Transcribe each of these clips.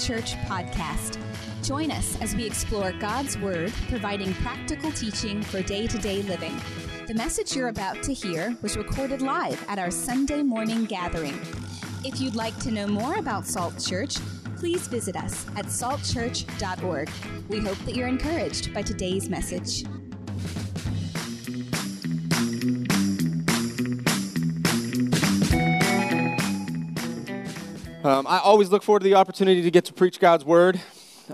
Church podcast. Join us as we explore God's Word, providing practical teaching for day to day living. The message you're about to hear was recorded live at our Sunday morning gathering. If you'd like to know more about Salt Church, please visit us at saltchurch.org. We hope that you're encouraged by today's message. Um, I always look forward to the opportunity to get to preach God's word.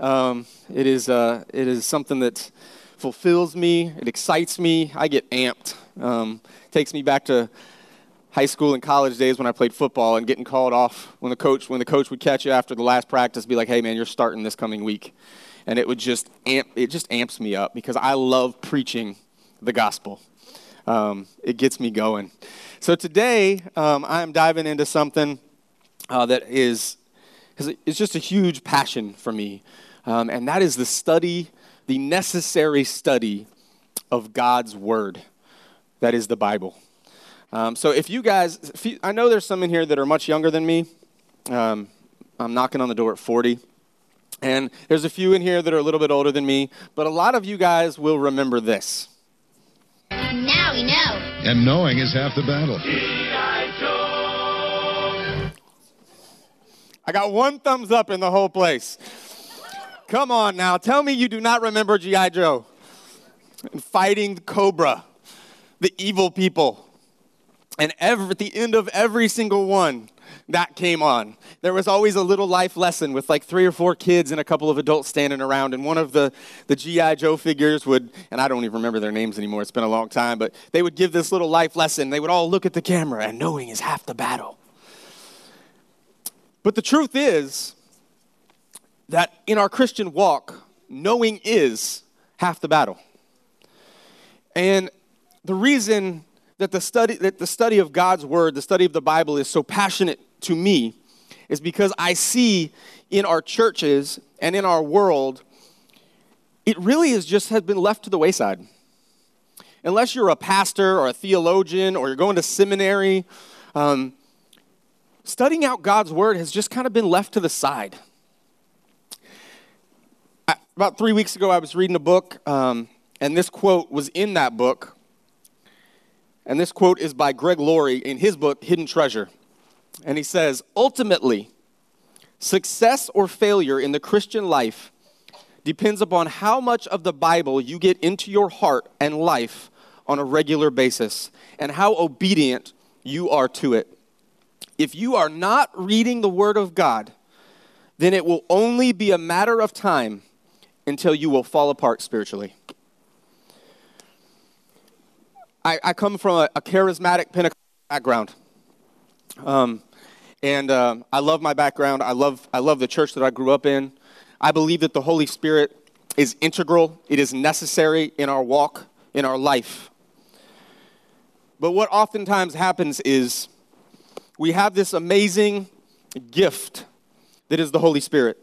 Um, it is uh, it is something that fulfills me. It excites me. I get amped. Um, takes me back to high school and college days when I played football and getting called off when the coach when the coach would catch you after the last practice, be like, "Hey man, you're starting this coming week," and it would just amp. It just amps me up because I love preaching the gospel. Um, it gets me going. So today um, I am diving into something uh, that is, is just a huge passion for me, um, and that is the study, the necessary study of God's Word. That is the Bible. Um, so if you guys, if you, I know there's some in here that are much younger than me. Um, I'm knocking on the door at 40. And there's a few in here that are a little bit older than me, but a lot of you guys will remember this. Now we know. And knowing is half the battle. I got one thumbs up in the whole place. Come on now, tell me you do not remember G.I. Joe and fighting the Cobra, the evil people. And every, at the end of every single one, that came on. There was always a little life lesson with like three or four kids and a couple of adults standing around. And one of the, the G.I. Joe figures would, and I don't even remember their names anymore, it's been a long time, but they would give this little life lesson. They would all look at the camera, and knowing is half the battle. But the truth is that in our Christian walk, knowing is half the battle. And the reason that the study that the study of God's word, the study of the Bible is so passionate to me is because I see in our churches and in our world it really is just has been left to the wayside. Unless you're a pastor or a theologian or you're going to seminary, um, studying out God's word has just kind of been left to the side. I, about three weeks ago, I was reading a book, um, and this quote was in that book. And this quote is by Greg Laurie in his book, Hidden Treasure. And he says, Ultimately, success or failure in the Christian life depends upon how much of the Bible you get into your heart and life on a regular basis and how obedient you are to it. If you are not reading the Word of God, then it will only be a matter of time until you will fall apart spiritually. I, I come from a, a charismatic Pentecostal background. Um, and uh, I love my background. I love, I love the church that I grew up in. I believe that the Holy Spirit is integral, it is necessary in our walk, in our life. But what oftentimes happens is we have this amazing gift that is the Holy Spirit.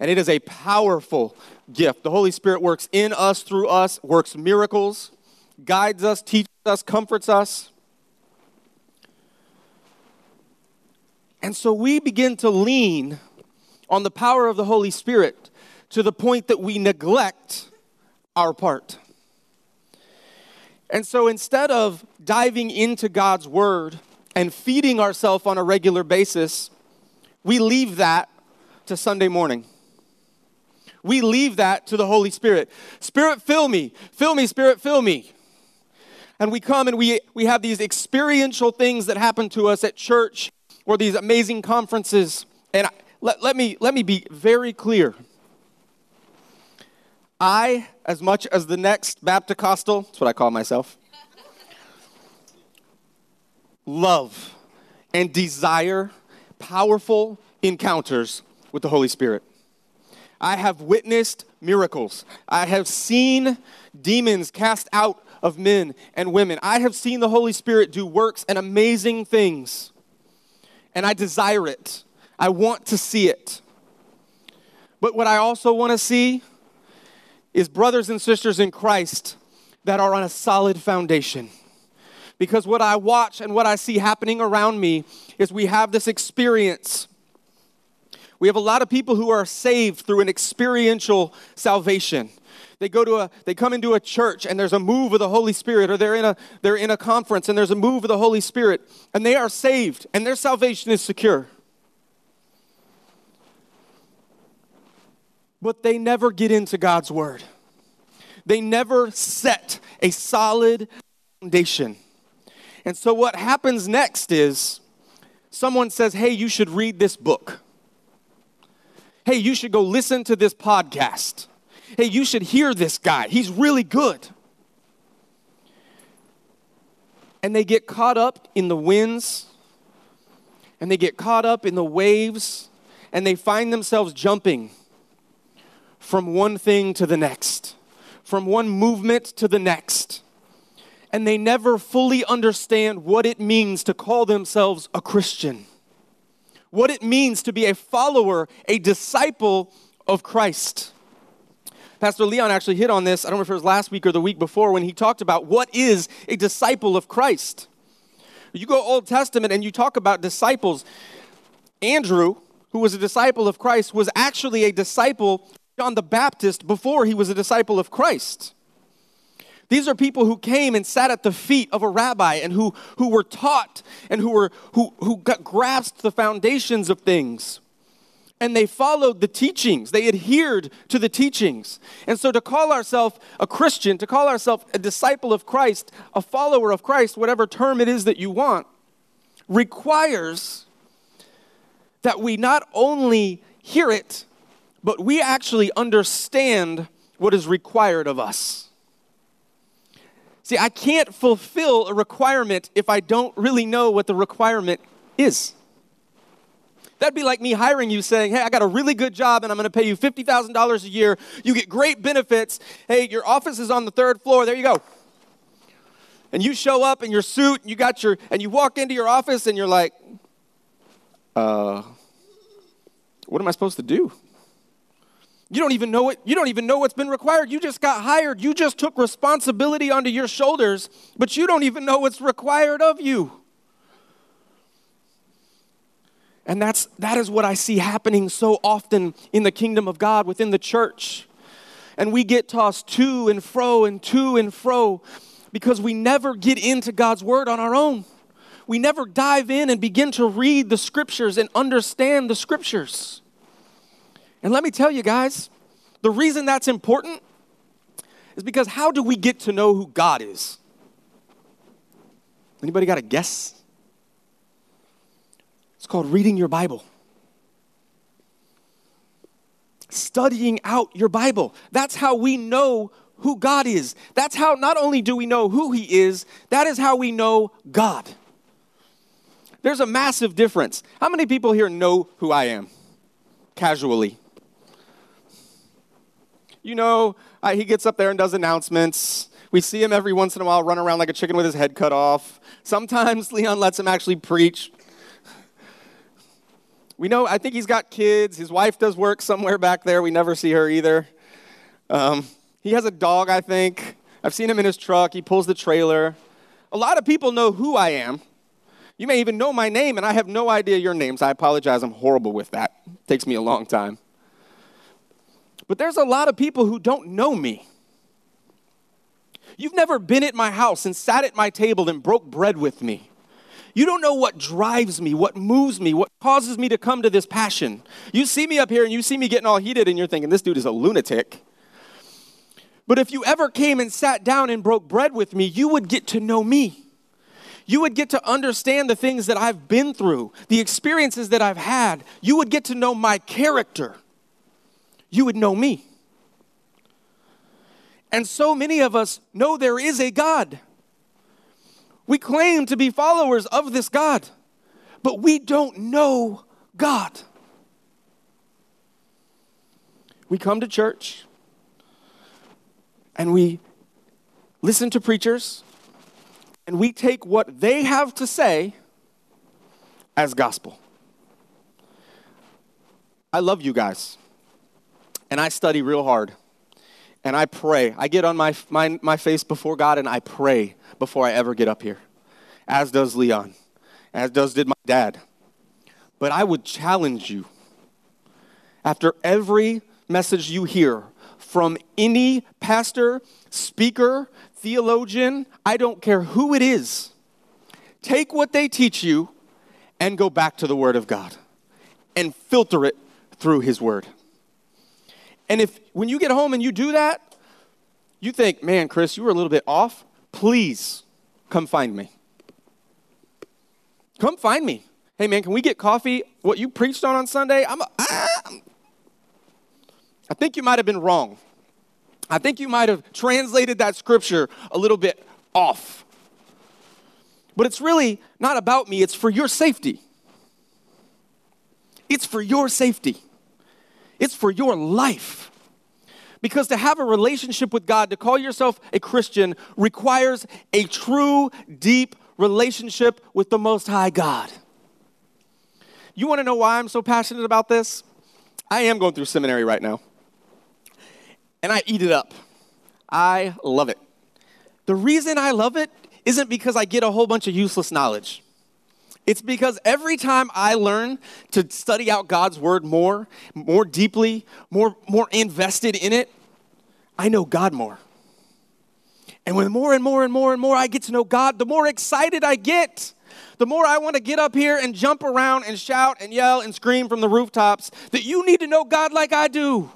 And it is a powerful gift. The Holy Spirit works in us, through us, works miracles, guides us, teaches us, comforts us. And so we begin to lean on the power of the Holy Spirit to the point that we neglect our part. And so instead of diving into God's Word and feeding ourselves on a regular basis, we leave that to Sunday morning. We leave that to the Holy Spirit. Spirit, fill me. Fill me, Spirit, fill me. And we come and we, we have these experiential things that happen to us at church or these amazing conferences. And I, let, let, me, let me be very clear. I, as much as the next Baptist that's what I call myself, love and desire powerful encounters with the Holy Spirit. I have witnessed miracles. I have seen demons cast out of men and women. I have seen the Holy Spirit do works and amazing things. And I desire it. I want to see it. But what I also want to see is brothers and sisters in Christ that are on a solid foundation. Because what I watch and what I see happening around me is we have this experience We have a lot of people who are saved through an experiential salvation. They go to a they come into a church and there's a move of the Holy Spirit or they're in a they're in a conference and there's a move of the Holy Spirit and they are saved and their salvation is secure. But they never get into God's word. They never set a solid foundation. And so what happens next is someone says, "Hey, you should read this book." Hey, you should go listen to this podcast hey, you should hear this guy. He's really good. And they get caught up in the winds, and they get caught up in the waves, and they find themselves jumping from one thing to the next, from one movement to the next. And they never fully understand what it means to call themselves a Christian, what it means to be a follower, a disciple of Christ. Pastor Leon actually hit on this, I don't know if it was last week or the week before, when he talked about what is a disciple of Christ. You go Old Testament and you talk about disciples. Andrew, who was a disciple of Christ, was actually a disciple John the Baptist before he was a disciple of Christ. These are people who came and sat at the feet of a rabbi and who, who were taught and who, were, who, who got, grasped the foundations of things and they followed the teachings. They adhered to the teachings. And so to call ourselves a Christian, to call ourselves a disciple of Christ, a follower of Christ, whatever term it is that you want, requires that we not only hear it, but we actually understand what is required of us. See, I can't fulfill a requirement if I don't really know what the requirement is. That'd be like me hiring you saying, hey, I got a really good job and I'm gonna pay you $50,000 a year. You get great benefits. Hey, your office is on the third floor. There you go. And you show up in your suit, and you got your, and you walk into your office and you're like, uh, what am I supposed to do? You don't even know what you don't even know what's been required. You just got hired. You just took responsibility onto your shoulders, but you don't even know what's required of you. And that's, that is what I see happening so often in the kingdom of God within the church. And we get tossed to and fro and to and fro because we never get into God's word on our own. We never dive in and begin to read the scriptures and understand the scriptures. And let me tell you guys, the reason that's important is because how do we get to know who God is? Anybody got a guess? It's called reading your Bible. Studying out your Bible. That's how we know who God is. That's how not only do we know who He is, that is how we know God. There's a massive difference. How many people here know who I am? Casually. You know, I, he gets up there and does announcements. We see him every once in a while run around like a chicken with his head cut off. Sometimes Leon lets him actually preach. We know, I think he's got kids. His wife does work somewhere back there. We never see her either. Um, he has a dog, I think. I've seen him in his truck. He pulls the trailer. A lot of people know who I am. You may even know my name, and I have no idea your names. I apologize. I'm horrible with that. It takes me a long time. But there's a lot of people who don't know me. You've never been at my house and sat at my table and broke bread with me. You don't know what drives me, what moves me, what causes me to come to this passion. You see me up here and you see me getting all heated, and you're thinking, this dude is a lunatic. But if you ever came and sat down and broke bread with me, you would get to know me. You would get to understand the things that I've been through, the experiences that I've had. You would get to know my character. You would know me. And so many of us know there is a God. We claim to be followers of this God, but we don't know God. We come to church and we listen to preachers and we take what they have to say as gospel. I love you guys. And I study real hard. And I pray. I get on my, my, my face before God and I pray before I ever get up here, as does Leon, as does did my dad. But I would challenge you after every message you hear from any pastor, speaker, theologian, I don't care who it is, take what they teach you and go back to the Word of God and filter it through His Word. And if when you get home and you do that, you think, man, Chris, you were a little bit off, please come find me. Come find me. Hey, man, can we get coffee? What you preached on on Sunday? I'm, I'm I think you might have been wrong. I think you might have translated that scripture a little bit off. But it's really not about me, it's for your safety. It's for your safety, it's for your life. Because to have a relationship with God, to call yourself a Christian, requires a true, deep relationship with the Most High God. You want to know why I'm so passionate about this? I am going through seminary right now, and I eat it up. I love it. The reason I love it isn't because I get a whole bunch of useless knowledge. It's because every time I learn to study out God's word more, more deeply, more, more invested in it, I know God more. And when more and more and more and more I get to know God, the more excited I get. The more I want to get up here and jump around and shout and yell and scream from the rooftops that you need to know God like I do.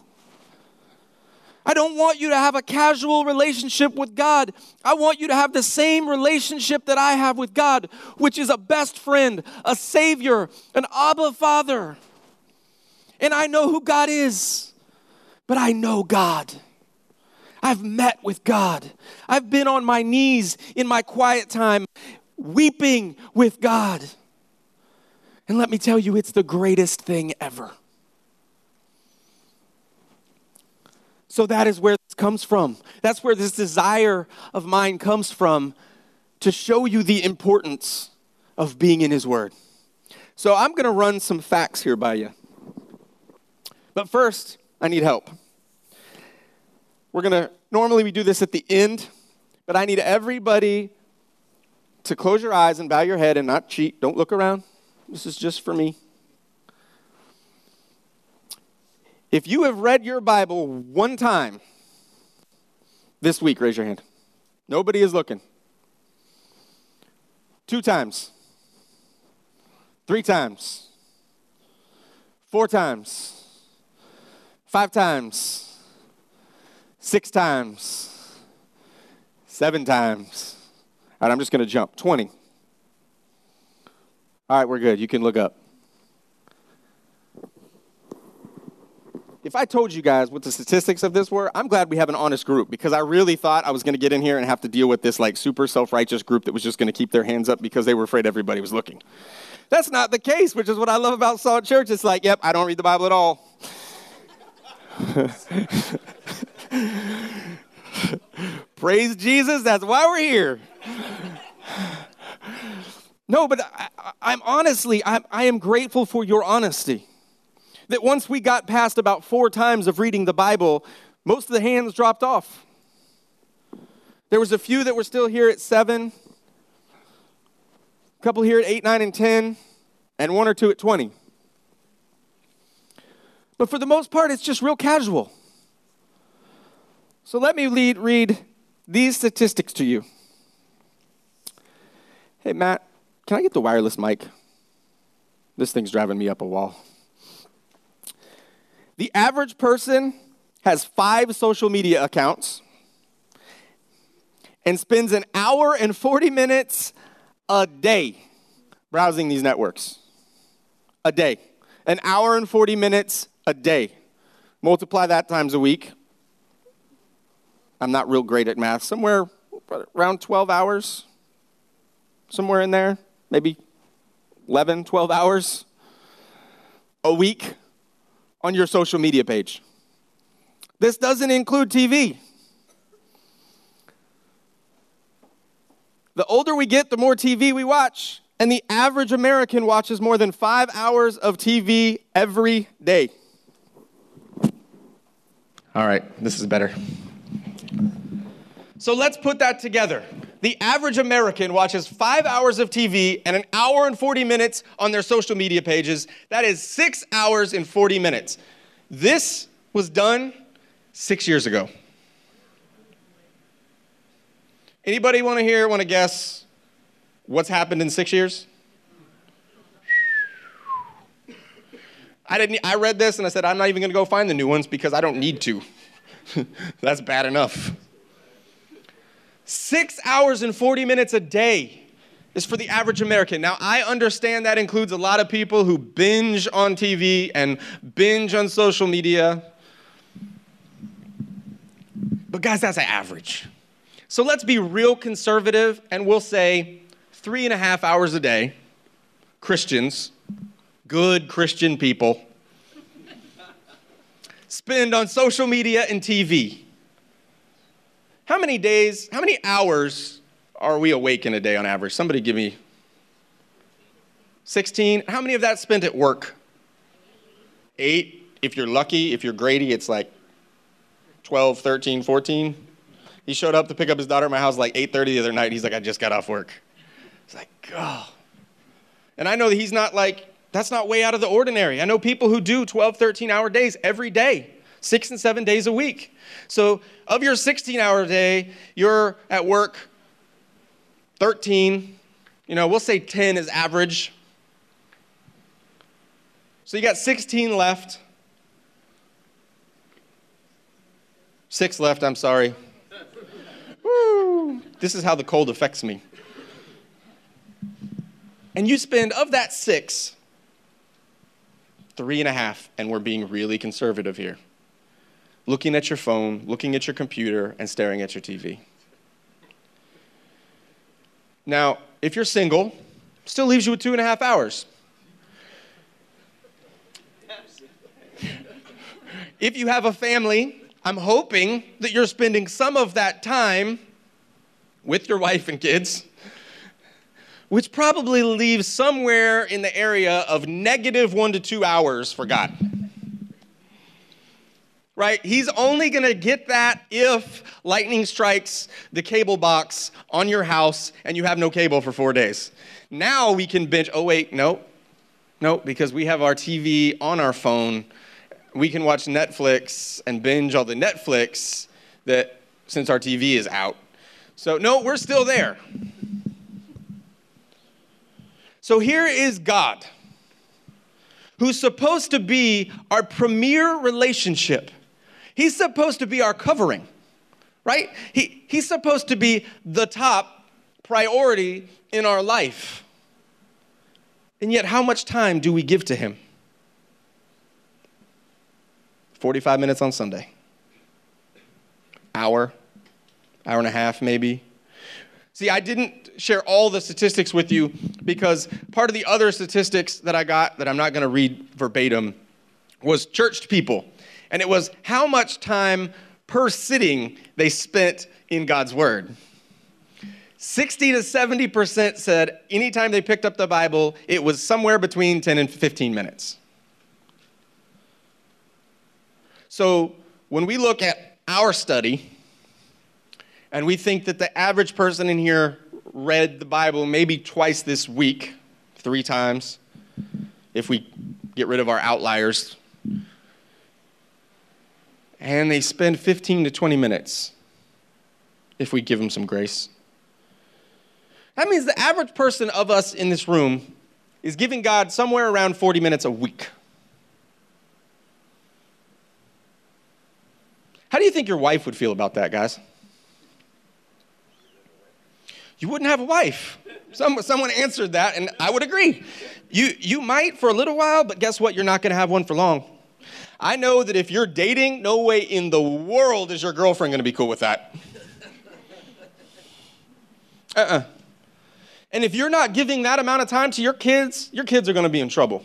I don't want you to have a casual relationship with God. I want you to have the same relationship that I have with God, which is a best friend, a savior, an Abba Father. And I know who God is, but I know God. I've met with God. I've been on my knees in my quiet time, weeping with God. And let me tell you, it's the greatest thing ever. So that is where this comes from. That's where this desire of mine comes from to show you the importance of being in His Word. So I'm going to run some facts here by you. But first, I need help. We're going to, normally we do this at the end, but I need everybody to close your eyes and bow your head and not cheat. Don't look around. This is just for me. If you have read your Bible one time this week, raise your hand. Nobody is looking. Two times. Three times. Four times. Five times. Six times. Seven times. All right, I'm just going to jump. 20. All right, we're good. You can look up. If I told you guys what the statistics of this were, I'm glad we have an honest group because I really thought I was going to get in here and have to deal with this like super self-righteous group that was just going to keep their hands up because they were afraid everybody was looking. That's not the case, which is what I love about Salt Church. It's like, yep, I don't read the Bible at all. Praise Jesus, that's why we're here. no, but I, am honestly, I'm, I am grateful for your honesty that once we got past about four times of reading the Bible, most of the hands dropped off. There was a few that were still here at seven, a couple here at eight, nine, and 10, and one or two at 20. But for the most part, it's just real casual. So let me lead, read these statistics to you. Hey, Matt, can I get the wireless mic? This thing's driving me up a wall. The average person has five social media accounts and spends an hour and 40 minutes a day browsing these networks. A day. An hour and 40 minutes a day. Multiply that times a week. I'm not real great at math. Somewhere around 12 hours. Somewhere in there. Maybe 11, 12 hours a week on your social media page. This doesn't include TV. The older we get, the more TV we watch. And the average American watches more than five hours of TV every day. All right, this is better. So let's put that together. The average American watches five hours of TV and an hour and 40 minutes on their social media pages. That is six hours and 40 minutes. This was done six years ago. Anybody want to hear, want to guess what's happened in six years? I didn't. I read this and I said, I'm not even going to go find the new ones because I don't need to. That's bad enough. Six hours and 40 minutes a day is for the average American. Now, I understand that includes a lot of people who binge on TV and binge on social media. But, guys, that's an average. So let's be real conservative and we'll say three and a half hours a day, Christians, good Christian people, spend on social media and TV. How many days, how many hours are we awake in a day on average? Somebody give me 16. How many of that spent at work? Eight. If you're lucky, if you're Grady, it's like 12, 13, 14. He showed up to pick up his daughter at my house like 8:30 the other night. He's like, I just got off work. It's like, oh. And I know that he's not like, that's not way out of the ordinary. I know people who do 12, 13 hour days every day, six and seven days a week. So, of your 16 hour day, you're at work 13, you know, we'll say 10 is average. So, you got 16 left. Six left, I'm sorry. Woo! This is how the cold affects me. And you spend, of that six, three and a half, and we're being really conservative here, looking at your phone, looking at your computer, and staring at your TV. Now, if you're single, still leaves you with two and a half hours. if you have a family, I'm hoping that you're spending some of that time with your wife and kids, which probably leaves somewhere in the area of negative one to two hours for God. Right? He's only going to get that if lightning strikes the cable box on your house and you have no cable for four days. Now we can binge. Oh, wait, no. No, because we have our TV on our phone we can watch Netflix and binge all the Netflix that since our TV is out. So, no, we're still there. So, here is God, who's supposed to be our premier relationship. He's supposed to be our covering, right? He, he's supposed to be the top priority in our life. And yet, how much time do we give to Him? 45 minutes on Sunday. Hour, hour and a half maybe. See, I didn't share all the statistics with you because part of the other statistics that I got that I'm not going to read verbatim was churched people. And it was how much time per sitting they spent in God's Word. 60 to 70% said anytime they picked up the Bible, it was somewhere between 10 and 15 minutes. So when we look at our study, and we think that the average person in here read the Bible maybe twice this week, three times, if we get rid of our outliers. And they spend 15 to 20 minutes if we give them some grace. That means the average person of us in this room is giving God somewhere around 40 minutes a week. How do you think your wife would feel about that, guys? You wouldn't have a wife. Some, someone answered that, and I would agree. You, you might for a little while, but guess what? You're not going to have one for long. I know that if you're dating, no way in the world is your girlfriend going to be cool with that. Uh uh-uh. uh And if you're not giving that amount of time to your kids, your kids are going to be in trouble.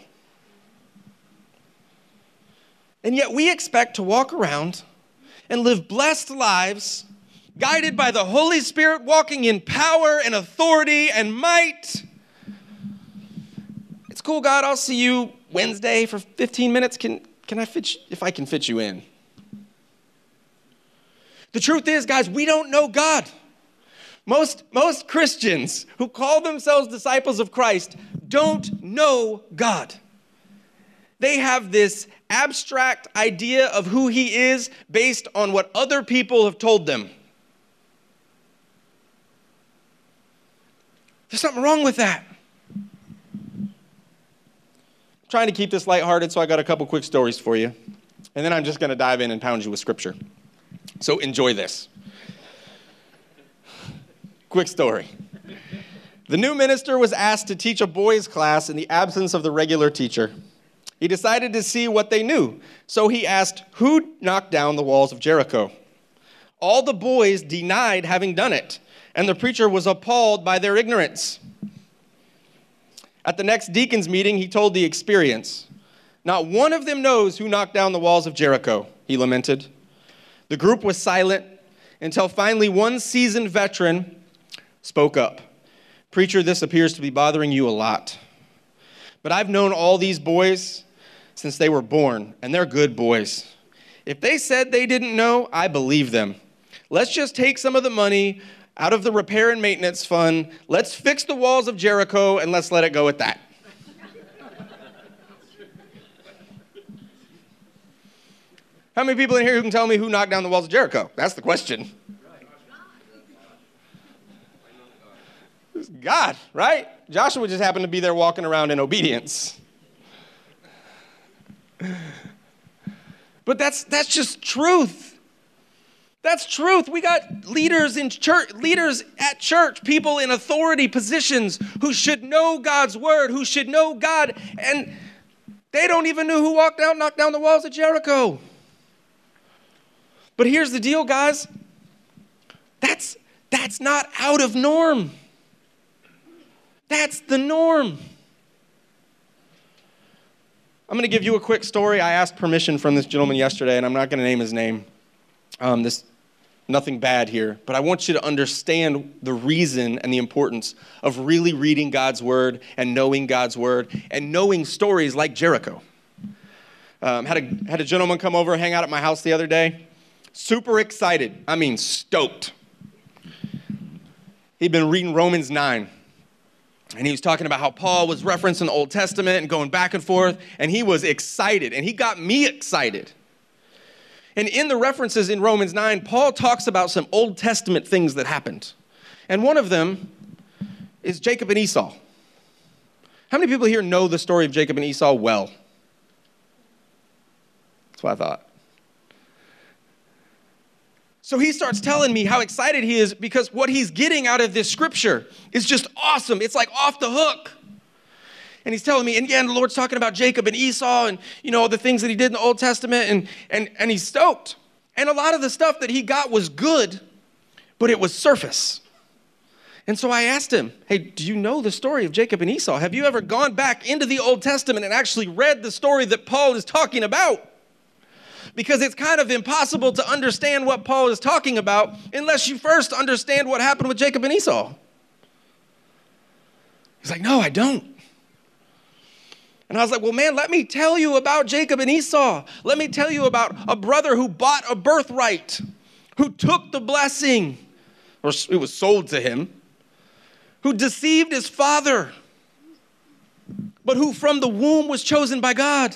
And yet we expect to walk around and live blessed lives, guided by the Holy Spirit, walking in power and authority and might. It's cool, God. I'll see you Wednesday for 15 minutes. Can, can I fit you, if I can fit you in? The truth is, guys, we don't know God. Most, most Christians who call themselves disciples of Christ don't know God. they have this abstract idea of who he is based on what other people have told them. There's something wrong with that. Trying to keep this lighthearted, so I got a couple quick stories for you. And then I'm just going to dive in and pound you with scripture. So enjoy this. Quick story. The new minister was asked to teach a boys' class in the absence of the regular teacher. He decided to see what they knew, so he asked, Who knocked down the walls of Jericho? All the boys denied having done it, and the preacher was appalled by their ignorance. At the next deacons' meeting, he told the experience. Not one of them knows who knocked down the walls of Jericho, he lamented. The group was silent until finally one seasoned veteran spoke up. Preacher, this appears to be bothering you a lot. But I've known all these boys since they were born, and they're good boys. If they said they didn't know, I believe them. Let's just take some of the money out of the repair and maintenance fund. Let's fix the walls of Jericho and let's let it go at that. How many people in here who can tell me who knocked down the walls of Jericho? That's the question. God, right? Joshua just happened to be there walking around in obedience. But that's that's just truth. That's truth. We got leaders in church, leaders at church, people in authority positions who should know God's word, who should know God, and they don't even know who walked out, knocked down the walls of Jericho. But here's the deal, guys. That's that's not out of norm. That's the norm. I'm going to give you a quick story. I asked permission from this gentleman yesterday, and I'm not going to name his name. Um, this, nothing bad here, but I want you to understand the reason and the importance of really reading God's word and knowing God's word and knowing stories like Jericho. Um, had a had a gentleman come over hang out at my house the other day. Super excited. I mean, stoked. He'd been reading Romans 9 and he was talking about how Paul was referencing the Old Testament and going back and forth, and he was excited, and he got me excited. And in the references in Romans 9, Paul talks about some Old Testament things that happened. And one of them is Jacob and Esau. How many people here know the story of Jacob and Esau well? That's what I thought. So he starts telling me how excited he is because what he's getting out of this scripture is just awesome. It's like off the hook. And he's telling me, and again, the Lord's talking about Jacob and Esau and you know the things that he did in the Old Testament, and and and he's stoked. And a lot of the stuff that he got was good, but it was surface. And so I asked him, Hey, do you know the story of Jacob and Esau? Have you ever gone back into the Old Testament and actually read the story that Paul is talking about? because it's kind of impossible to understand what Paul is talking about unless you first understand what happened with Jacob and Esau. He's like, No, I don't. And I was like, Well, man, let me tell you about Jacob and Esau. Let me tell you about a brother who bought a birthright, who took the blessing, or it was sold to him, who deceived his father, but who from the womb was chosen by God.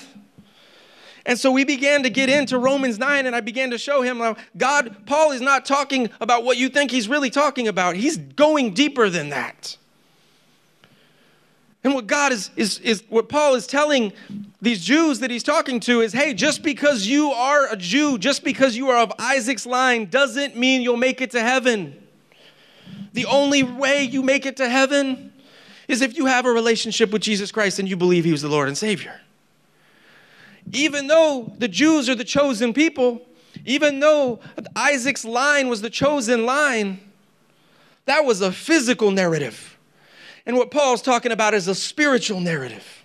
And so we began to get into Romans 9, and I began to show him how God, Paul is not talking about what you think he's really talking about. He's going deeper than that. And what God is, is, is what Paul is telling these Jews that he's talking to is hey, just because you are a Jew, just because you are of Isaac's line, doesn't mean you'll make it to heaven. The only way you make it to heaven is if you have a relationship with Jesus Christ and you believe he was the Lord and Savior even though the Jews are the chosen people, even though Isaac's line was the chosen line, that was a physical narrative. And what Paul's talking about is a spiritual narrative.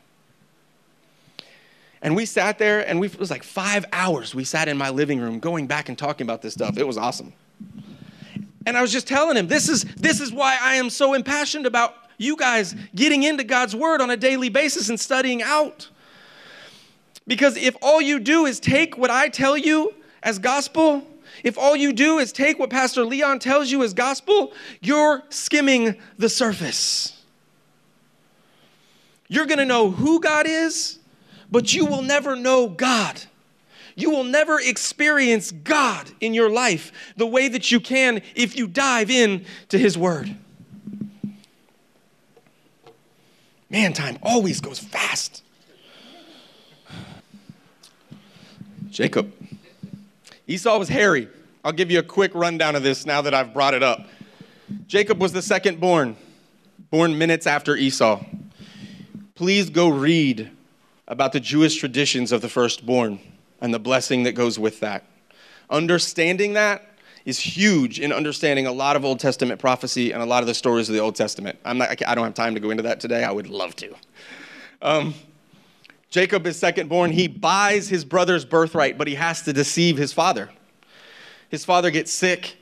And we sat there, and we, it was like five hours. We sat in my living room going back and talking about this stuff. It was awesome. And I was just telling him, this is, this is why I am so impassioned about you guys getting into God's word on a daily basis and studying out. Because if all you do is take what I tell you as gospel, if all you do is take what Pastor Leon tells you as gospel, you're skimming the surface. You're going to know who God is, but you will never know God. You will never experience God in your life the way that you can if you dive in to His Word. Man, time always goes fast. Jacob. Esau was hairy. I'll give you a quick rundown of this now that I've brought it up. Jacob was the second born, born minutes after Esau. Please go read about the Jewish traditions of the firstborn and the blessing that goes with that. Understanding that is huge in understanding a lot of Old Testament prophecy and a lot of the stories of the Old Testament. I'm not, I don't have time to go into that today. I would love to. Um, Jacob is second born. He buys his brother's birthright, but he has to deceive his father. His father gets sick,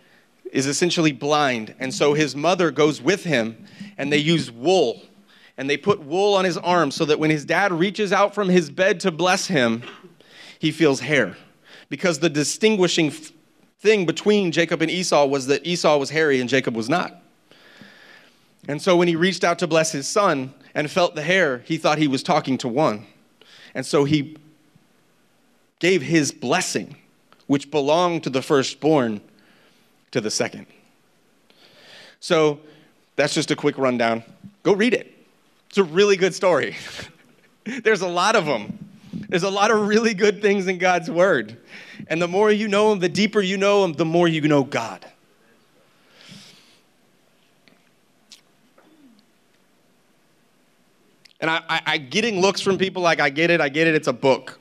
is essentially blind, and so his mother goes with him, and they use wool. And they put wool on his arm so that when his dad reaches out from his bed to bless him, he feels hair. Because the distinguishing thing between Jacob and Esau was that Esau was hairy and Jacob was not. And so when he reached out to bless his son and felt the hair, he thought he was talking to one. And so he gave his blessing, which belonged to the firstborn, to the second. So that's just a quick rundown. Go read it. It's a really good story. There's a lot of them. There's a lot of really good things in God's word. And the more you know Him, the deeper you know Him, the more you know God. And I, I, I getting looks from people like, I get it, I get it, it's a book.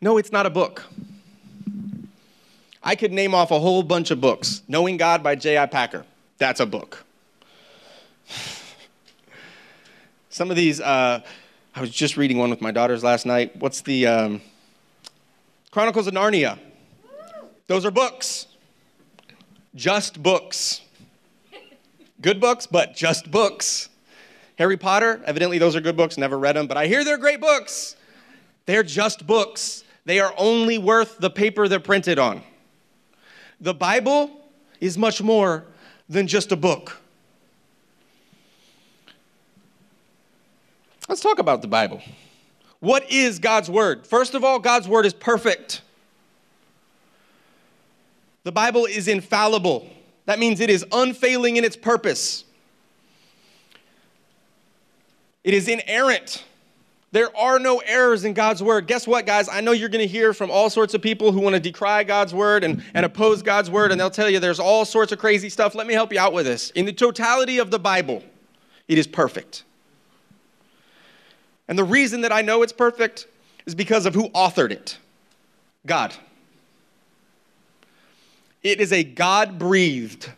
No, it's not a book. I could name off a whole bunch of books. Knowing God by J.I. Packer, that's a book. Some of these, uh, I was just reading one with my daughters last night. What's the um, Chronicles of Narnia? Those are books. Just books. Good books, but just books. Harry Potter, evidently those are good books, never read them, but I hear they're great books. They're just books. They are only worth the paper they're printed on. The Bible is much more than just a book. Let's talk about the Bible. What is God's Word? First of all, God's Word is perfect. The Bible is infallible. That means it is unfailing in its purpose. It is inerrant. There are no errors in God's word. Guess what, guys? I know you're going to hear from all sorts of people who want to decry God's word and, and oppose God's word, and they'll tell you there's all sorts of crazy stuff. Let me help you out with this. In the totality of the Bible, it is perfect. And the reason that I know it's perfect is because of who authored it God. It is a God breathed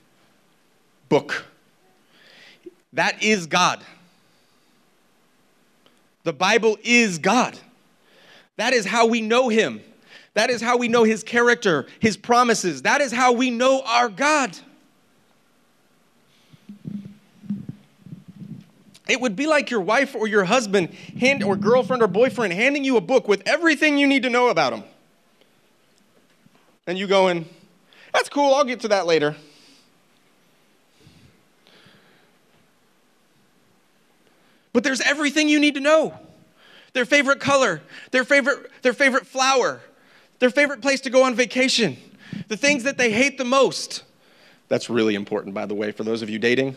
book. That is God. The Bible is God. That is how we know Him. That is how we know His character, His promises. That is how we know our God. It would be like your wife or your husband hand, or girlfriend or boyfriend handing you a book with everything you need to know about them. And you going, that's cool, I'll get to that later. But there's everything you need to know. Their favorite color, their favorite, their favorite flower, their favorite place to go on vacation, the things that they hate the most. That's really important, by the way, for those of you dating.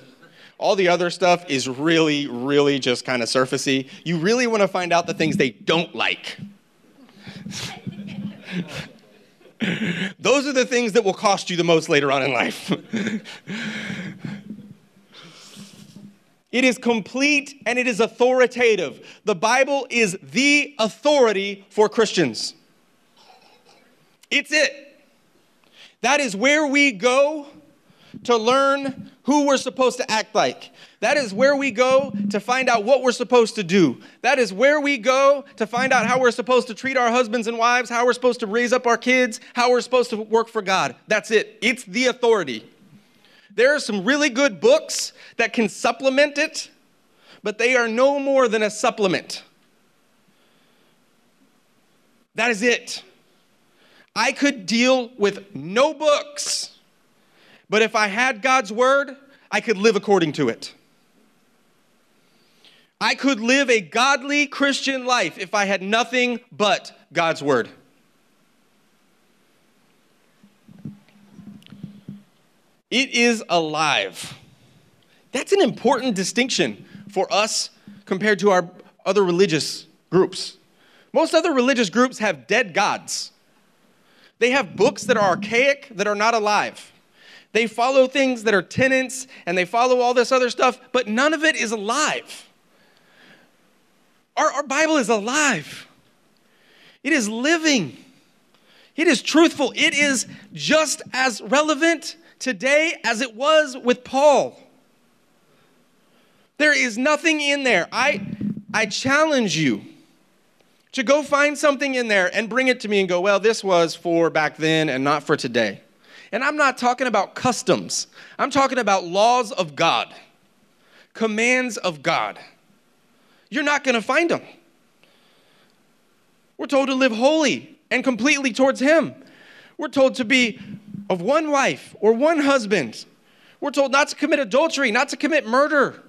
All the other stuff is really, really just kind of surfacey. You really want to find out the things they don't like. Those are the things that will cost you the most later on in life. It is complete and it is authoritative. The Bible is the authority for Christians. It's it. That is where we go to learn who we're supposed to act like. That is where we go to find out what we're supposed to do. That is where we go to find out how we're supposed to treat our husbands and wives, how we're supposed to raise up our kids, how we're supposed to work for God. That's it. It's the authority. There are some really good books that can supplement it, but they are no more than a supplement. That is it. I could deal with no books, but if I had God's word, I could live according to it. I could live a godly Christian life if I had nothing but God's word. It is alive. That's an important distinction for us compared to our other religious groups. Most other religious groups have dead gods. They have books that are archaic, that are not alive. They follow things that are tenants and they follow all this other stuff, but none of it is alive. Our, our Bible is alive, it is living, it is truthful, it is just as relevant today as it was with Paul. There is nothing in there. I, I challenge you to go find something in there and bring it to me and go, well, this was for back then and not for today. And I'm not talking about customs, I'm talking about laws of God, commands of God. You're not going to find them. We're told to live holy and completely towards Him. We're told to be of one wife or one husband. We're told not to commit adultery, not to commit murder.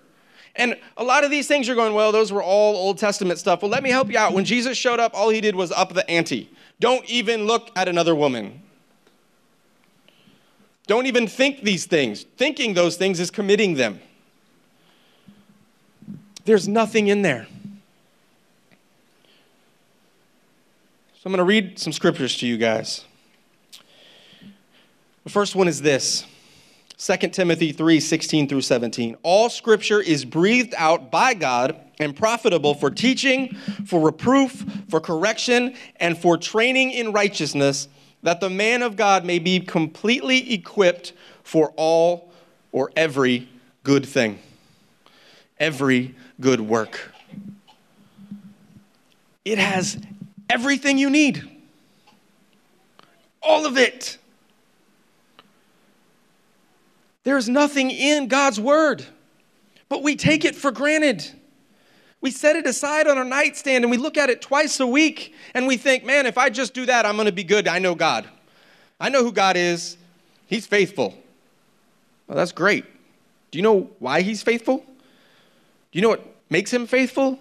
And a lot of these things you're going, well, those were all Old Testament stuff. Well, let me help you out. When Jesus showed up, all he did was up the ante. Don't even look at another woman. Don't even think these things. Thinking those things is committing them. There's nothing in there. So I'm going to read some scriptures to you guys. The first one is this 2 Timothy 3 16 through 17. All scripture is breathed out by God and profitable for teaching, for reproof, for correction, and for training in righteousness, that the man of God may be completely equipped for all or every good thing. Every good work. It has everything you need. All of it. There's nothing in God's word, but we take it for granted. We set it aside on our nightstand and we look at it twice a week and we think, man, if I just do that, I'm going to be good. I know God. I know who God is. He's faithful. Well, that's great. Do you know why He's faithful? Do you know what makes Him faithful?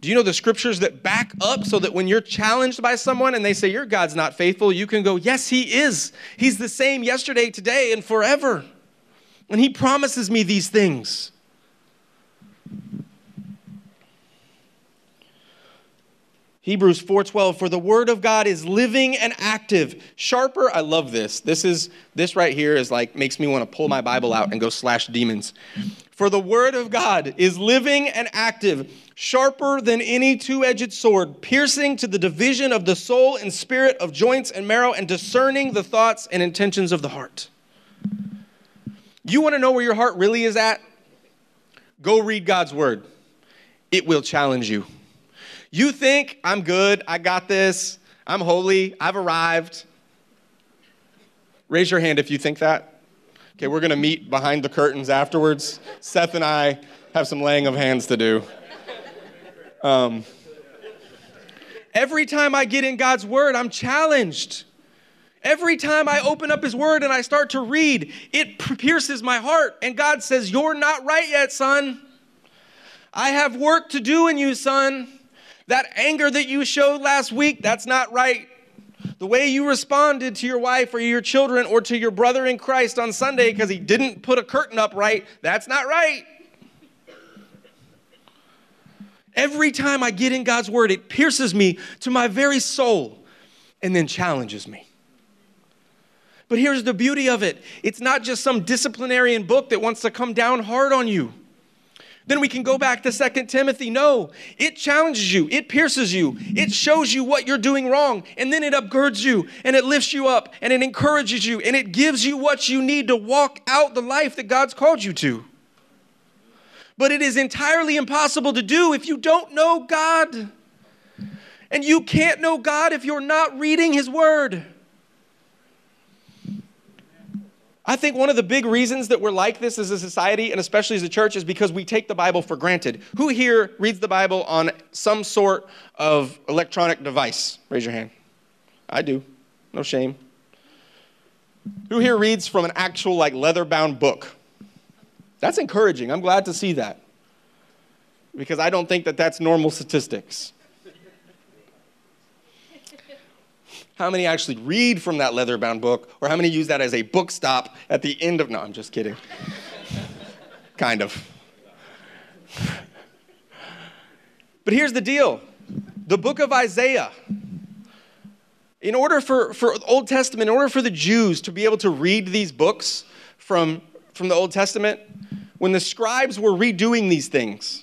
Do you know the scriptures that back up so that when you're challenged by someone and they say, Your God's not faithful, you can go, Yes, He is. He's the same yesterday, today, and forever. And He promises me these things. Hebrews 4:12 for the word of God is living and active, sharper. I love this. This is this right here is like makes me want to pull my Bible out and go slash demons. For the word of God is living and active, sharper than any two-edged sword, piercing to the division of the soul and spirit of joints and marrow and discerning the thoughts and intentions of the heart. You want to know where your heart really is at? Go read God's word. It will challenge you. You think I'm good, I got this, I'm holy, I've arrived. Raise your hand if you think that. Okay, we're gonna meet behind the curtains afterwards. Seth and I have some laying of hands to do. Um, every time I get in God's word, I'm challenged. Every time I open up His Word and I start to read, it pierces my heart. And God says, You're not right yet, son. I have work to do in you, son. That anger that you showed last week, that's not right. The way you responded to your wife or your children or to your brother in Christ on Sunday because he didn't put a curtain up right, that's not right. Every time I get in God's word, it pierces me to my very soul and then challenges me. But here's the beauty of it it's not just some disciplinarian book that wants to come down hard on you. Then we can go back to Second Timothy. No, it challenges you, it pierces you, it shows you what you're doing wrong, and then it upgirds you, and it lifts you up, and it encourages you, and it gives you what you need to walk out the life that God's called you to. But it is entirely impossible to do if you don't know God. And you can't know God if you're not reading His Word. I think one of the big reasons that we're like this as a society and especially as a church is because we take the Bible for granted. Who here reads the Bible on some sort of electronic device? Raise your hand. I do. No shame. Who here reads from an actual like leather-bound book? That's encouraging. I'm glad to see that. because I don't think that that's normal statistics. How many actually read from that leather bound book, or how many use that as a book stop at the end of? No, I'm just kidding. kind of. But here's the deal the book of Isaiah, in order for, for Old Testament, in order for the Jews to be able to read these books from, from the Old Testament, when the scribes were redoing these things,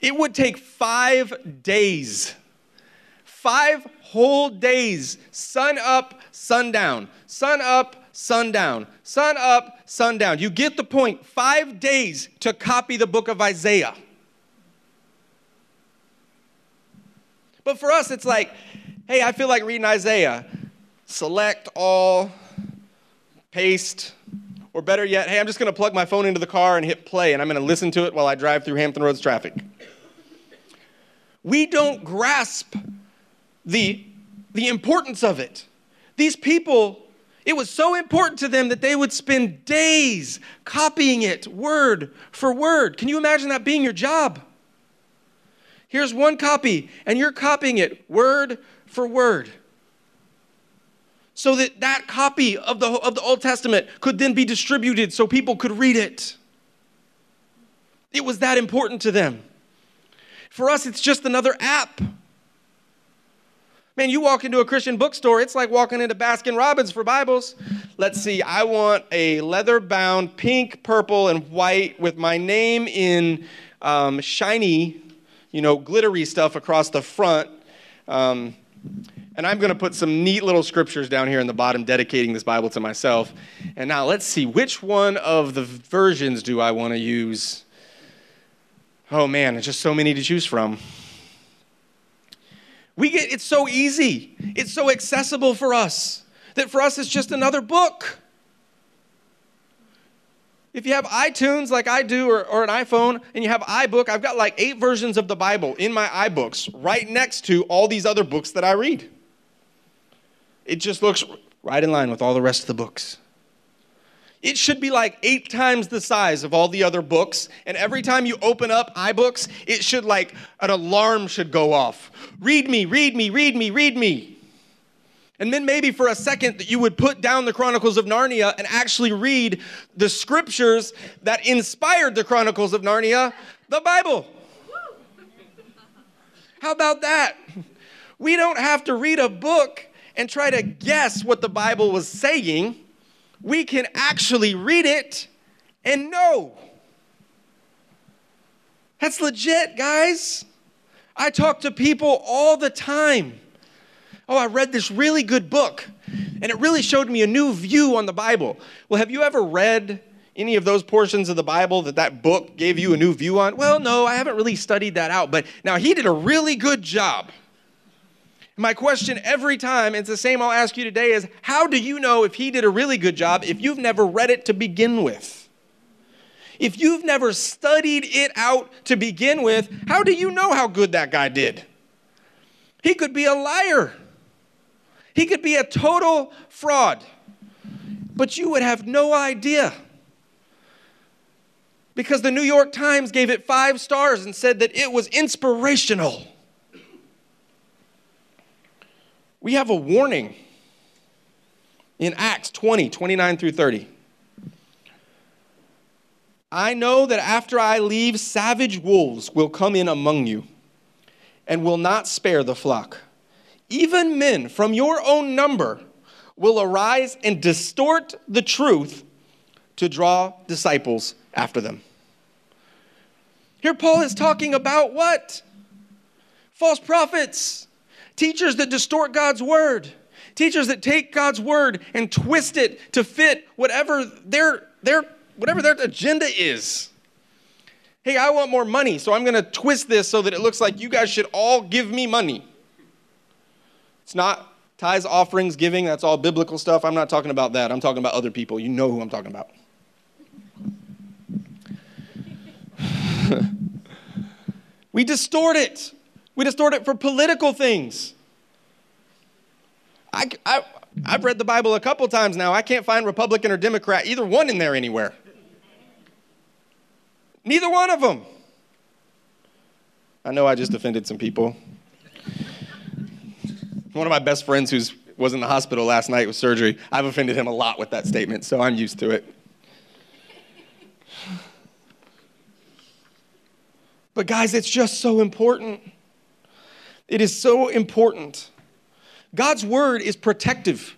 it would take five days. Five whole days, sun up, sundown, sun up, sundown, sun up, sundown. You get the point. Five days to copy the book of Isaiah. But for us, it's like, hey, I feel like reading Isaiah. Select all, paste, or better yet, hey, I'm just going to plug my phone into the car and hit play, and I'm going to listen to it while I drive through Hampton Roads traffic. We don't grasp the, the importance of it. These people, it was so important to them that they would spend days copying it word for word. Can you imagine that being your job? Here's one copy, and you're copying it word for word. So that that copy of the, of the Old Testament could then be distributed so people could read it. It was that important to them. For us, it's just another app. Man, you walk into a Christian bookstore, it's like walking into Baskin Robbins for Bibles. Let's see, I want a leather bound pink, purple, and white with my name in um, shiny, you know, glittery stuff across the front. Um, and I'm going to put some neat little scriptures down here in the bottom dedicating this Bible to myself. And now let's see, which one of the versions do I want to use? Oh man, there's just so many to choose from. We get it's so easy. It's so accessible for us that for us it's just another book. If you have iTunes like I do or, or an iPhone and you have iBook, I've got like eight versions of the Bible in my iBooks right next to all these other books that I read. It just looks right in line with all the rest of the books. It should be like eight times the size of all the other books. And every time you open up iBooks, it should like an alarm should go off. Read me, read me, read me, read me. And then maybe for a second that you would put down the Chronicles of Narnia and actually read the scriptures that inspired the Chronicles of Narnia, the Bible. How about that? We don't have to read a book and try to guess what the Bible was saying we can actually read it and know. That's legit, guys. I talk to people all the time. Oh, I read this really good book, and it really showed me a new view on the Bible. Well, have you ever read any of those portions of the Bible that that book gave you a new view on? Well, no, I haven't really studied that out, but now he did a really good job. My question every time, it's the same I'll ask you today, is how do you know if he did a really good job if you've never read it to begin with? If you've never studied it out to begin with, how do you know how good that guy did? He could be a liar. He could be a total fraud. But you would have no idea. Because the New York Times gave it five stars and said that it was inspirational. We have a warning in Acts 20, 29 through 30. I know that after I leave, savage wolves will come in among you and will not spare the flock. Even men from your own number will arise and distort the truth to draw disciples after them. Here, Paul is talking about what? False prophets teachers that distort God's word, teachers that take God's word and twist it to fit whatever their, their, whatever their agenda is. Hey, I want more money, so I'm going to twist this so that it looks like you guys should all give me money. It's not tithes, offerings, giving, that's all biblical stuff. I'm not talking about that. I'm talking about other people. You know who I'm talking about. we distort it. We distort it for political things. I, I, I've read the Bible a couple times now. I can't find Republican or Democrat, either one in there anywhere. Neither one of them. I know I just offended some people. One of my best friends who was in the hospital last night with surgery, I've offended him a lot with that statement, so I'm used to it. But guys, it's just so important. It is so important. God's word is protective.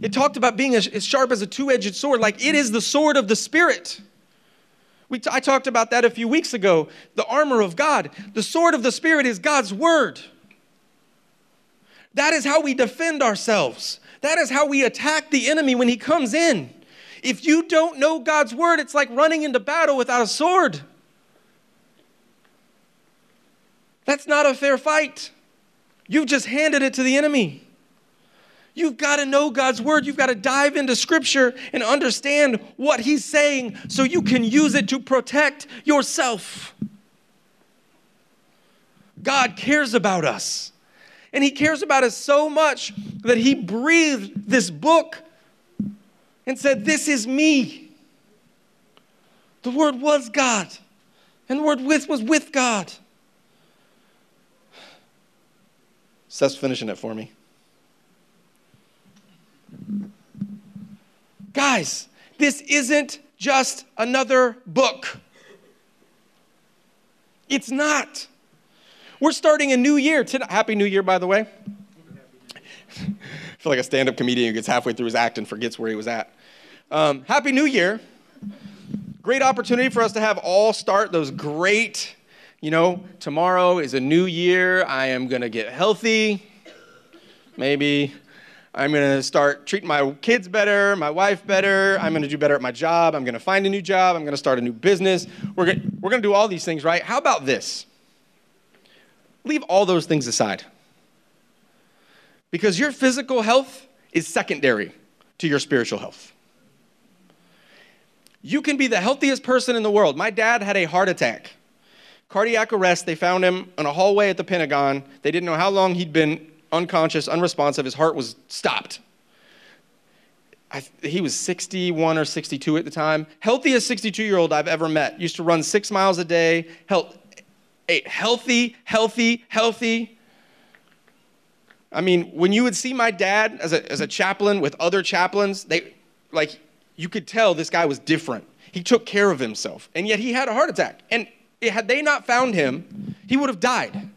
It talked about being as, sharp as a two edged sword, like it is the sword of the Spirit. T- I talked about that a few weeks ago. The armor of God. The sword of the Spirit is God's word. That is how we defend ourselves. That is how we attack the enemy when he comes in. If you don't know God's word, it's like running into battle without a sword. That's not a fair fight. You've just handed it to the enemy. You've got to know God's word. You've got to dive into scripture and understand what he's saying so you can use it to protect yourself. God cares about us. And he cares about us so much that he breathed this book and said, This is me. The word was God, and the word with was with God. Seth's finishing it for me. Guys, this isn't just another book. It's not. We're starting a new year. Happy New Year, by the way. I feel like a stand up comedian who gets halfway through his act and forgets where he was at. Um, Happy New Year. Great opportunity for us to have all start those great, you know, tomorrow is a new year. I am going to get healthy. Maybe I'm going to start treating my kids better, my wife better. I'm going to do better at my job. I'm going to find a new job. I'm going to start a new business. We're going we're going to do all these things, right? How about this? leave all those things aside. Because your physical health is secondary to your spiritual health. You can be the healthiest person in the world. My dad had a heart attack. Cardiac arrest, they found him in a hallway at the Pentagon. They didn't know how long he'd been unconscious, unresponsive. His heart was stopped. I, he was 61 or 62 at the time. Healthiest 62 year old I've ever met. Used to run six miles a day, healthy, healthy, healthy. I mean, when you would see my dad as a, as a chaplain with other chaplains, they like you could tell this guy was different. He took care of himself, and yet he had a heart attack. And had they not found him, he would have died.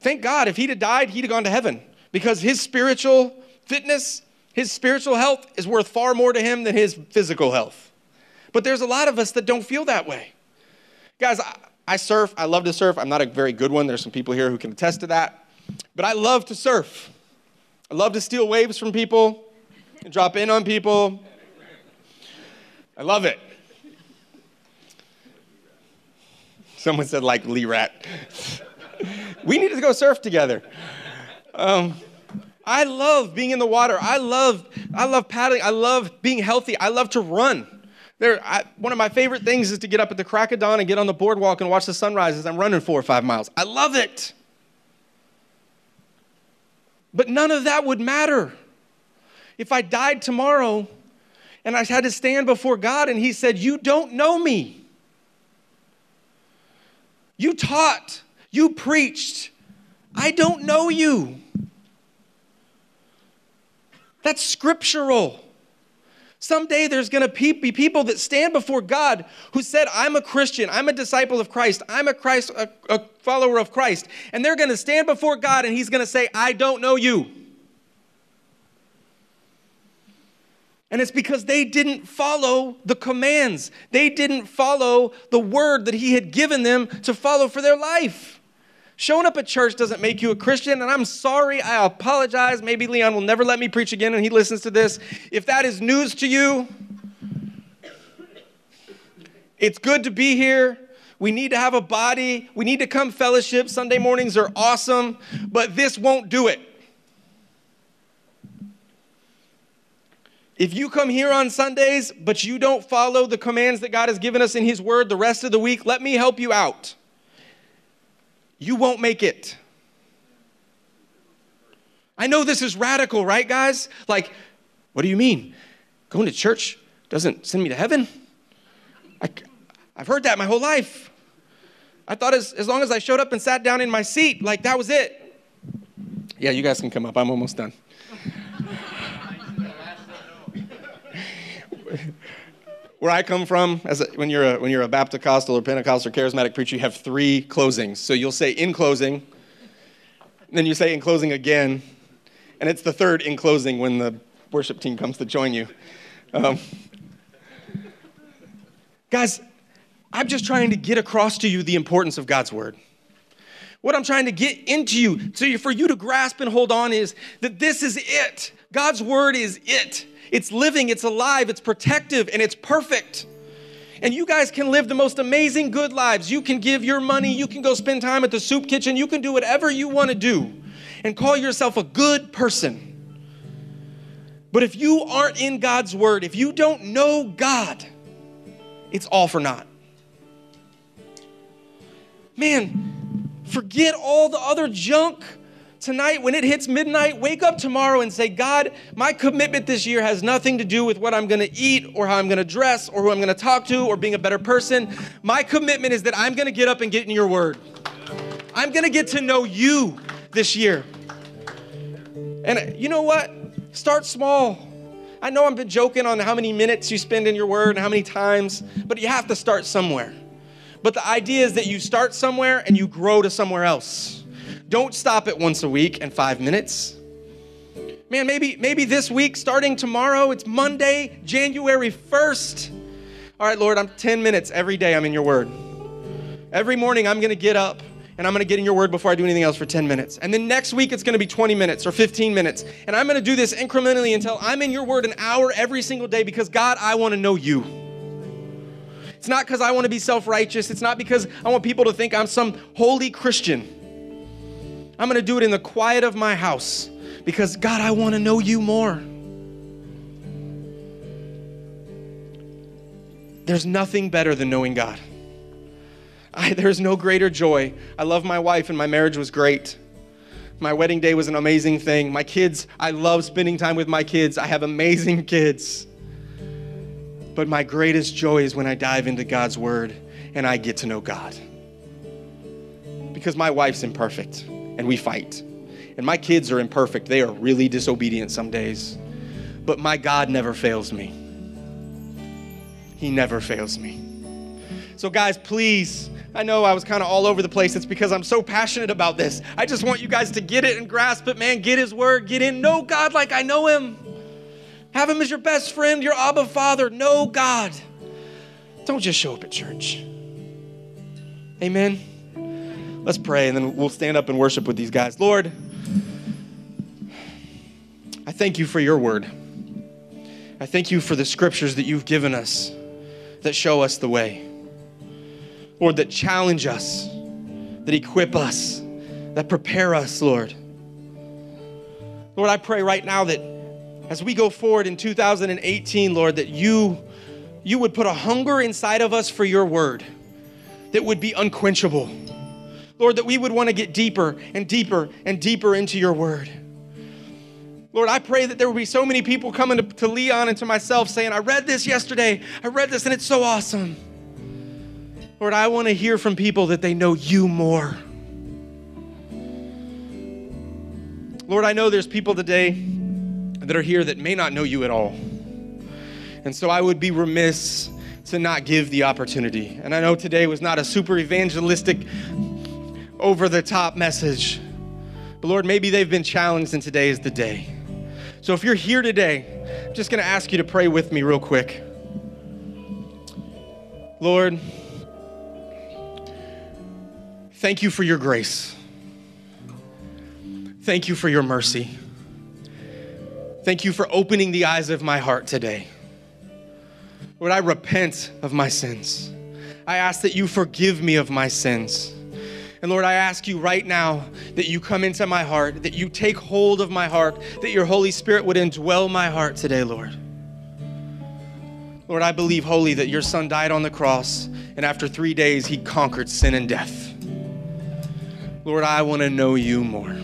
Thank God, if he'd have died, he'd have gone to heaven because his spiritual fitness, his spiritual health is worth far more to him than his physical health. But there's a lot of us that don't feel that way. Guys, I, I surf. I love to surf. I'm not a very good one. There's some people here who can attest to that. But I love to surf. I love to steal waves from people and drop in on people. I love it. Someone said, like Lee Rat. we need to go surf together. Um, I love being in the water. I love, I love paddling. I love being healthy. I love to run. There, I, one of my favorite things is to get up at the crack of dawn and get on the boardwalk and watch the sunrise as I'm running four or five miles. I love it. But none of that would matter if I died tomorrow and I had to stand before God and He said, You don't know me. You taught, you preached. I don't know you. That's scriptural. Someday there's going to be people that stand before God who said, I'm a Christian, I'm a disciple of Christ, I'm a Christ, a, a follower of Christ. And they're going to stand before God and he's going to say, I don't know you. And it's because they didn't follow the commands. They didn't follow the word that he had given them to follow for their life. Showing up at church doesn't make you a Christian, and I'm sorry, I apologize. Maybe Leon will never let me preach again and he listens to this. If that is news to you, it's good to be here. We need to have a body. We need to come fellowship. Sunday mornings are awesome, but this won't do it. If you come here on Sundays, but you don't follow the commands that God has given us in His Word the rest of the week, let me help you out you won't make it. I know this is radical, right, guys? Like, what do you mean? Going to church doesn't send me to heaven? I, I've heard that my whole life. I thought as, as long as I showed up and sat down in my seat, like that was it. Yeah, you guys can come up. I'm almost done. Where I come from, as a, when, you're a, when you're a Baptist or Pentecostal or charismatic preacher, you have three closings. So you'll say in closing, then you say in closing again, and it's the third in closing when the worship team comes to join you. Um, guys, I'm just trying to get across to you the importance of God's word. What I'm trying to get into you, so for you to grasp and hold on, is that this is it. God's word is it. It's living, it's alive, it's protective, and it's perfect. And you guys can live the most amazing good lives. You can give your money, you can go spend time at the soup kitchen, you can do whatever you want to do and call yourself a good person. But if you aren't in God's word, if you don't know God, it's all for naught. Man, forget all the other junk tonight, when it hits midnight, wake up tomorrow and say, God, my commitment this year has nothing to do with what I'm gonna eat or how I'm gonna dress or who I'm gonna talk to or being a better person. My commitment is that I'm gonna get up and get in your word. I'm gonna get to know you this year. And you know what? Start small. I know I've been joking on how many minutes you spend in your word and how many times, but you have to start somewhere. But the idea is that you start somewhere and you grow to somewhere else. Don't stop at once a week and five minutes. Man, maybe, maybe this week, starting tomorrow, it's Monday, January 1st. All right, Lord, I'm 10 minutes every day, I'm in your word. Every morning, I'm going to get up and I'm going to get in your word before I do anything else for 10 minutes. And then next week, it's going to be 20 minutes or 15 minutes. And I'm going to do this incrementally until I'm in your word an hour every single day because, God, I want to know you. It's not because I want to be self righteous. It's not because I want people to think I'm some holy Christian. I'm going to do it in the quiet of my house because, God, I want to know you more. There's nothing better than knowing God. I, there's no greater joy. I love my wife, and my marriage was great. My wedding day was an amazing thing. My kids, I love spending time with my kids. I have amazing kids. But my greatest joy is when I dive into God's Word and I get to know God. Because my wife's imperfect and we fight. And my kids are imperfect. They are really disobedient some days. But my God never fails me. He never fails me. So, guys, please, I know I was kind of all over the place. It's because I'm so passionate about this. I just want you guys to get it and grasp it, man. Get His word, get in. Know God like I know Him. Have Him as your best friend, your Abba Father. Know God. Don't just show up at church. Amen. Let's pray and then we'll stand up and worship with these guys. Lord, I thank you for your word. I thank you for the scriptures that you've given us that show us the way. Lord, that challenge us, that equip us, that prepare us, Lord. Lord, I pray right now that as we go forward in 2018, Lord, that you you would put a hunger inside of us for your word that would be unquenchable Lord, that we would want to get deeper and deeper and deeper into your word. Lord, I pray that there will be so many people coming to, to Leon and to myself saying, I read this yesterday. I read this and it's so awesome. Lord, I want to hear from people that they know you more. Lord, I know there's people today that are here that may not know you at all. And so I would be remiss to not give the opportunity. And I know today was not a super evangelistic over the top message. But Lord, maybe they've been challenged and today is the day. So if you're here today, I'm just going to ask you to pray with me real quick. Lord, thank you for your grace. Thank you for your mercy. Thank you for opening the eyes of my heart today. Lord, I repent of my sins. I ask that you forgive me of my sins. And Lord, I ask you right now that you come into my heart, that you take hold of my heart, that your Holy Spirit would indwell my heart today, Lord. Lord, I believe wholly that your Son died on the cross, and after three days, he conquered sin and death. Lord, I want to know you more.